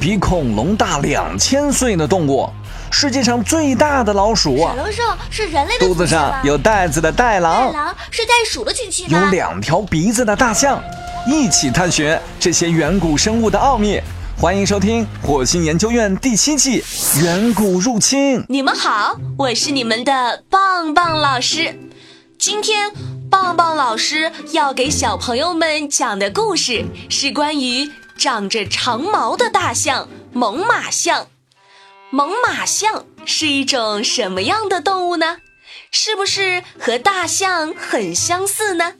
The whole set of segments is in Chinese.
比恐龙大两千岁的动物，世界上最大的老鼠。小龙兽是人类的肚子上有袋子的袋狼。袋狼是袋鼠的亲戚吗？有两条鼻子的大象。一起探寻这些远古生物的奥秘。欢迎收听《火星研究院》第七季《远古入侵》。你们好，我是你们的棒棒老师。今天。棒棒老师要给小朋友们讲的故事是关于长着长毛的大象——猛犸象。猛犸象是一种什么样的动物呢？是不是和大象很相似呢？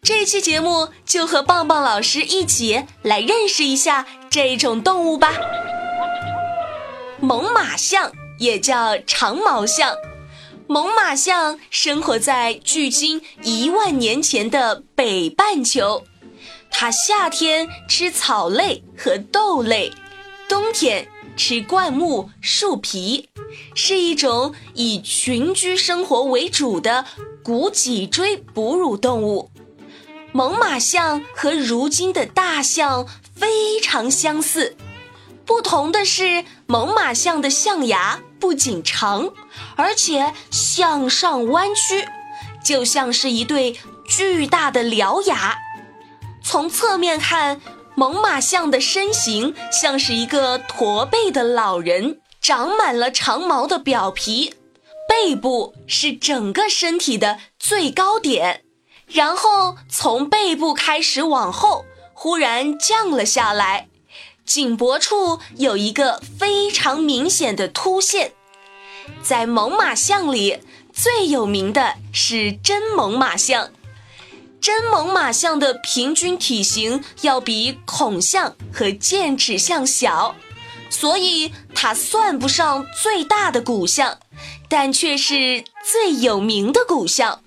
这期节目就和棒棒老师一起来认识一下这种动物吧。猛犸象也叫长毛象。猛犸象生活在距今一万年前的北半球，它夏天吃草类和豆类，冬天吃灌木、树皮，是一种以群居生活为主的古脊椎哺乳动物。猛犸象和如今的大象非常相似，不同的是，猛犸象的象牙。不仅长，而且向上弯曲，就像是一对巨大的獠牙。从侧面看，猛犸象的身形像是一个驼背的老人，长满了长毛的表皮。背部是整个身体的最高点，然后从背部开始往后，忽然降了下来。颈脖处有一个非常明显的凸线，在猛犸象里最有名的是真猛犸象。真猛犸象的平均体型要比孔象和剑齿象小，所以它算不上最大的骨象，但却是最有名的骨象。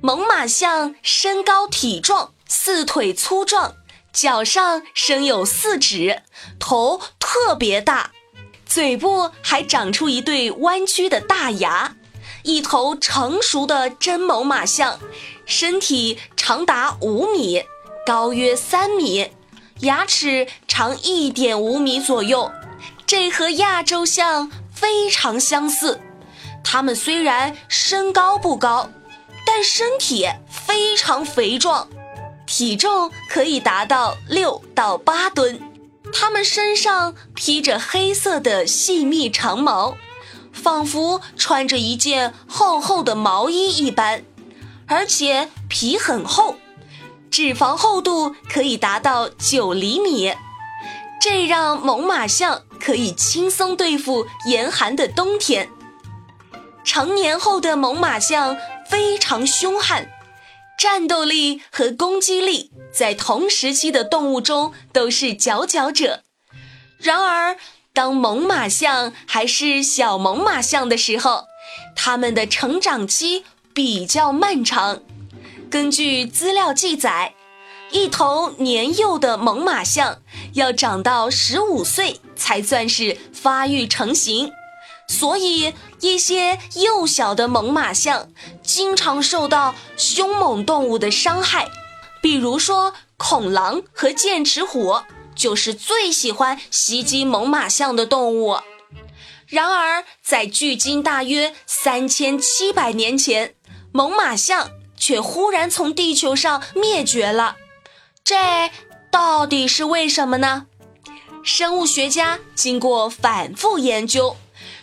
猛犸象身高体壮，四腿粗壮。脚上生有四指，头特别大，嘴部还长出一对弯曲的大牙。一头成熟的真猛犸象，身体长达五米，高约三米，牙齿长一点五米左右。这和亚洲象非常相似。它们虽然身高不高，但身体非常肥壮。体重可以达到六到八吨，它们身上披着黑色的细密长毛，仿佛穿着一件厚厚的毛衣一般，而且皮很厚，脂肪厚度可以达到九厘米，这让猛犸象可以轻松对付严寒的冬天。成年后的猛犸象非常凶悍。战斗力和攻击力在同时期的动物中都是佼佼者。然而，当猛犸象还是小猛犸象的时候，它们的成长期比较漫长。根据资料记载，一头年幼的猛犸象要长到十五岁才算是发育成型。所以，一些幼小的猛犸象经常受到凶猛动物的伤害，比如说恐狼和剑齿虎就是最喜欢袭击猛犸象的动物。然而，在距今大约三千七百年前，猛犸象却忽然从地球上灭绝了。这到底是为什么呢？生物学家经过反复研究。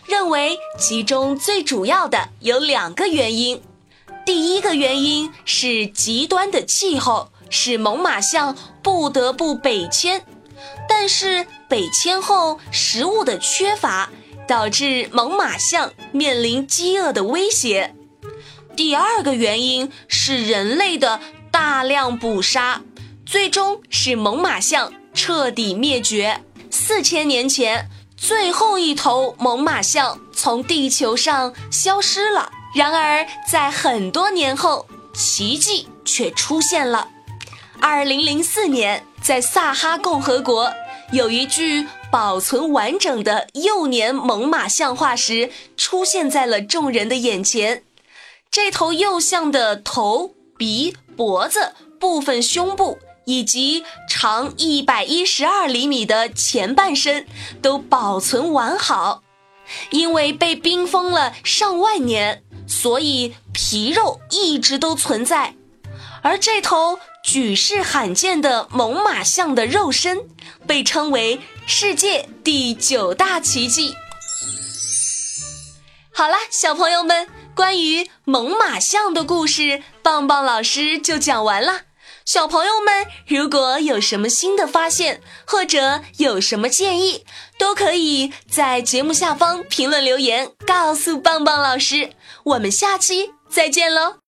认为其中最主要的有两个原因，第一个原因是极端的气候使猛犸象不得不北迁，但是北迁后食物的缺乏导致猛犸象面临饥饿的威胁。第二个原因是人类的大量捕杀，最终使猛犸象彻底灭绝。四千年前。最后一头猛犸象从地球上消失了。然而，在很多年后，奇迹却出现了。二零零四年，在萨哈共和国，有一具保存完整的幼年猛犸象化石出现在了众人的眼前。这头幼象的头、鼻、脖子、部分胸部以及长一百一十二厘米的前半身都保存完好。因为被冰封了上万年，所以皮肉一直都存在。而这头举世罕见的猛犸象的肉身，被称为世界第九大奇迹。好了，小朋友们，关于猛犸象的故事，棒棒老师就讲完了。小朋友们，如果有什么新的发现，或者有什么建议，都可以在节目下方评论留言，告诉棒棒老师。我们下期再见喽！